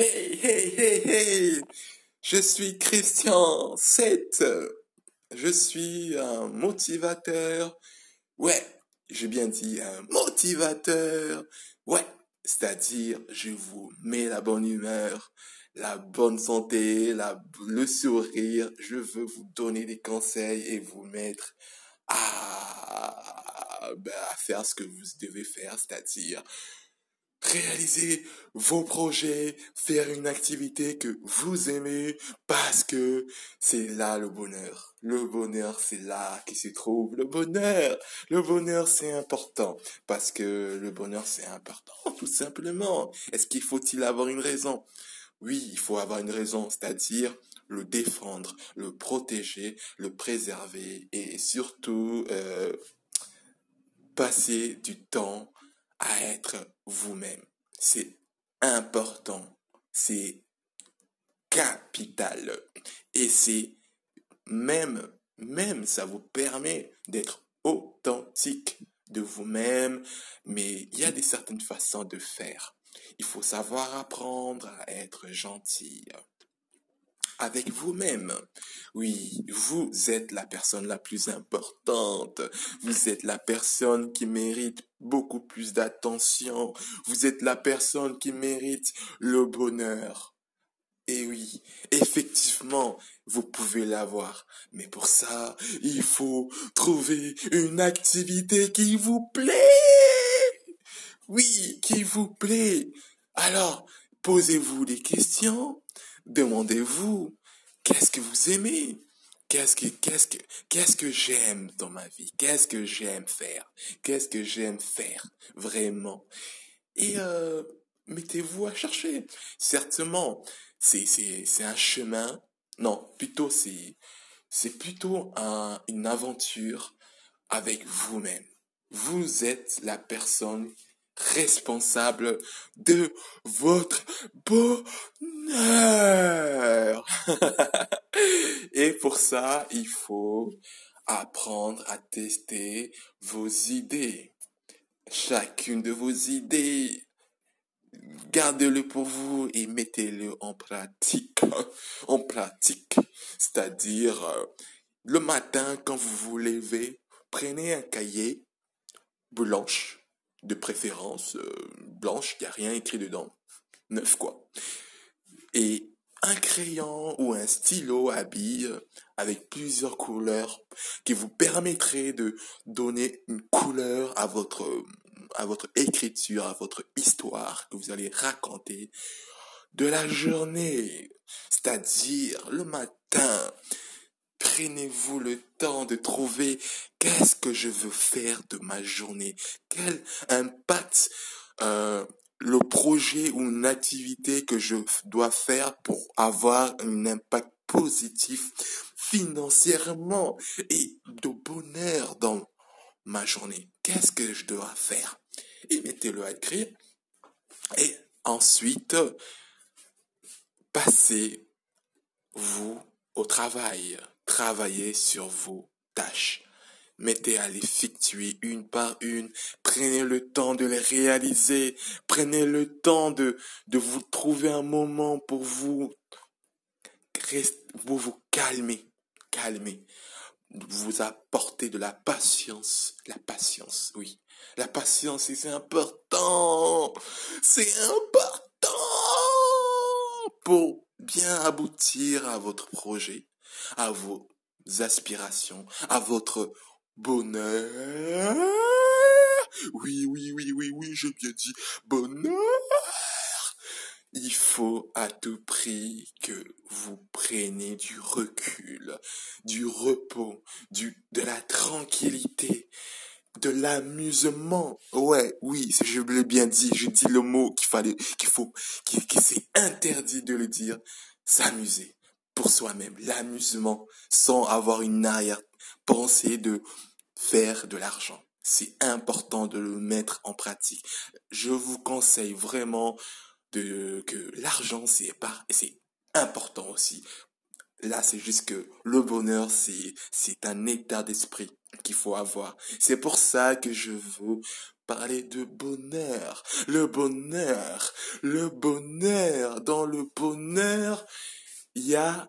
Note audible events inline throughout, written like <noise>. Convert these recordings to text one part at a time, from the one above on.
Hey, hey, hey, hey! Je suis Christian 7. Je suis un motivateur. Ouais, j'ai bien dit un motivateur. Ouais, c'est-à-dire je vous mets la bonne humeur, la bonne santé, la, le sourire. Je veux vous donner des conseils et vous mettre à, ben, à faire ce que vous devez faire, c'est-à-dire réaliser vos projets, faire une activité que vous aimez parce que c'est là le bonheur. Le bonheur, c'est là qui se trouve le bonheur. Le bonheur, c'est important parce que le bonheur, c'est important, <laughs> tout simplement. Est-ce qu'il faut-il avoir une raison? Oui, il faut avoir une raison, c'est-à-dire le défendre, le protéger, le préserver et surtout euh, passer du temps à être vous-même. C'est important, c'est capital et c'est même, même ça vous permet d'être authentique de vous-même, mais il y a des certaines façons de faire. Il faut savoir apprendre à être gentil avec vous-même. Oui, vous êtes la personne la plus importante. Vous êtes la personne qui mérite beaucoup plus d'attention. Vous êtes la personne qui mérite le bonheur. Et oui, effectivement, vous pouvez l'avoir. Mais pour ça, il faut trouver une activité qui vous plaît. Oui, qui vous plaît. Alors, posez-vous des questions Demandez-vous, qu'est-ce que vous aimez? Qu'est-ce que, qu'est-ce que, qu'est-ce que j'aime dans ma vie? Qu'est-ce que j'aime faire? Qu'est-ce que j'aime faire vraiment? Et euh, mettez-vous à chercher. Certainement, c'est, un chemin. Non, plutôt c'est, c'est plutôt un, une aventure avec vous-même. Vous êtes la personne responsable de votre bonheur. <laughs> Et pour ça, il faut apprendre à tester vos idées. Chacune de vos idées, gardez-le pour vous et mettez-le en pratique. <laughs> En pratique. C'est-à-dire, euh, le matin, quand vous vous levez, prenez un cahier blanche de préférence euh, blanche, il n'y a rien écrit dedans. Neuf quoi. Et un crayon ou un stylo à billes avec plusieurs couleurs qui vous permettraient de donner une couleur à votre, à votre écriture, à votre histoire que vous allez raconter de la journée. C'est-à-dire le matin, Prenez-vous le temps de trouver qu'est-ce que je veux faire de ma journée, quel impact euh, le projet ou une activité que je dois faire pour avoir un impact positif financièrement et de bonheur dans ma journée? Qu'est-ce que je dois faire? Et mettez-le à écrire. Et ensuite, passez-vous au travail. Travaillez sur vos tâches. Mettez à l'effectuer une par une. Prenez le temps de les réaliser. Prenez le temps de, de vous trouver un moment pour vous, vous, vous calmer. Calmer. Vous apporter de la patience. La patience, oui. La patience, c'est important. C'est important pour bien aboutir à votre projet à vos aspirations, à votre bonheur. Oui, oui, oui, oui, oui, j'ai bien dit bonheur. Il faut à tout prix que vous preniez du recul, du repos, de la tranquillité, de l'amusement. Ouais, oui, je l'ai bien dit, je dis le mot qu'il fallait, qu'il faut, qu'il, que c'est interdit de le dire, s'amuser pour soi-même, l'amusement, sans avoir une arrière-pensée de faire de l'argent. C'est important de le mettre en pratique. Je vous conseille vraiment de, que l'argent, c'est c'est important aussi. Là, c'est juste que le bonheur, c'est, c'est un état d'esprit qu'il faut avoir. C'est pour ça que je vous parler de bonheur. Le bonheur, le bonheur. Dans le bonheur, il y a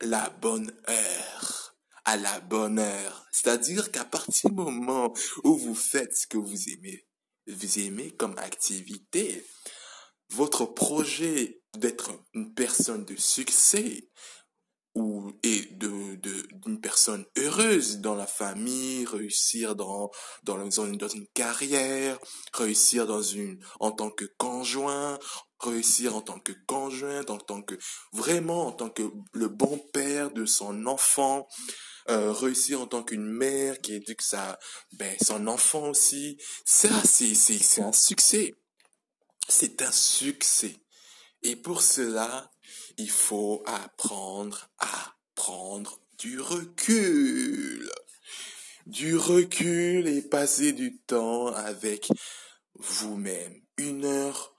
la bonne heure. À la bonne heure. C'est-à-dire qu'à partir du moment où vous faites ce que vous aimez, vous aimez comme activité, votre projet d'être une personne de succès, ou et de d'une personne heureuse dans la famille, réussir dans dans une, dans une carrière, réussir dans une en tant que conjoint, réussir en tant que conjoint, en tant que vraiment en tant que le bon père de son enfant, euh, réussir en tant qu'une mère qui éduque sa ben son enfant aussi. Ça c'est c'est c'est un succès. C'est un succès. Et pour cela, il faut apprendre à prendre du recul. Du recul et passer du temps avec vous-même. Une heure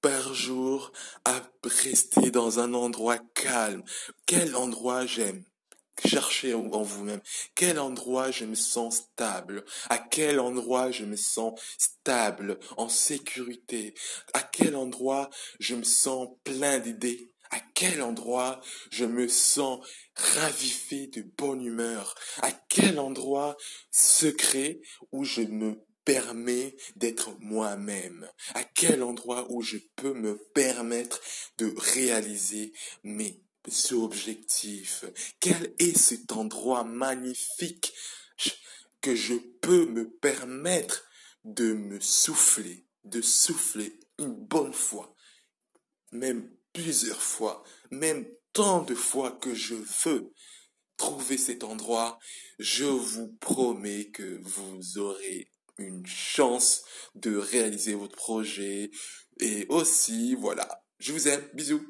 par jour à rester dans un endroit calme. Quel endroit j'aime Cherchez en vous-même? Quel endroit je me sens stable? À quel endroit je me sens stable, en sécurité? À quel endroit je me sens plein d'idées? À quel endroit je me sens ravivé de bonne humeur, à quel endroit secret où je me permets d'être moi-même, à quel endroit où je peux me permettre de réaliser mes objectifs, quel est cet endroit magnifique que je peux me permettre de me souffler, de souffler une bonne fois, même plusieurs fois, même tant de fois que je veux trouver cet endroit, je vous promets que vous aurez une chance de réaliser votre projet. Et aussi, voilà, je vous aime. Bisous.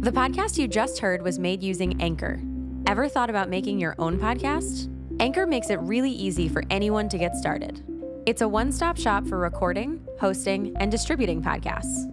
The podcast you just heard was made using Anchor. Ever thought about making your own podcast? Anchor makes it really easy for anyone to get started. It's a one stop shop for recording, hosting, and distributing podcasts.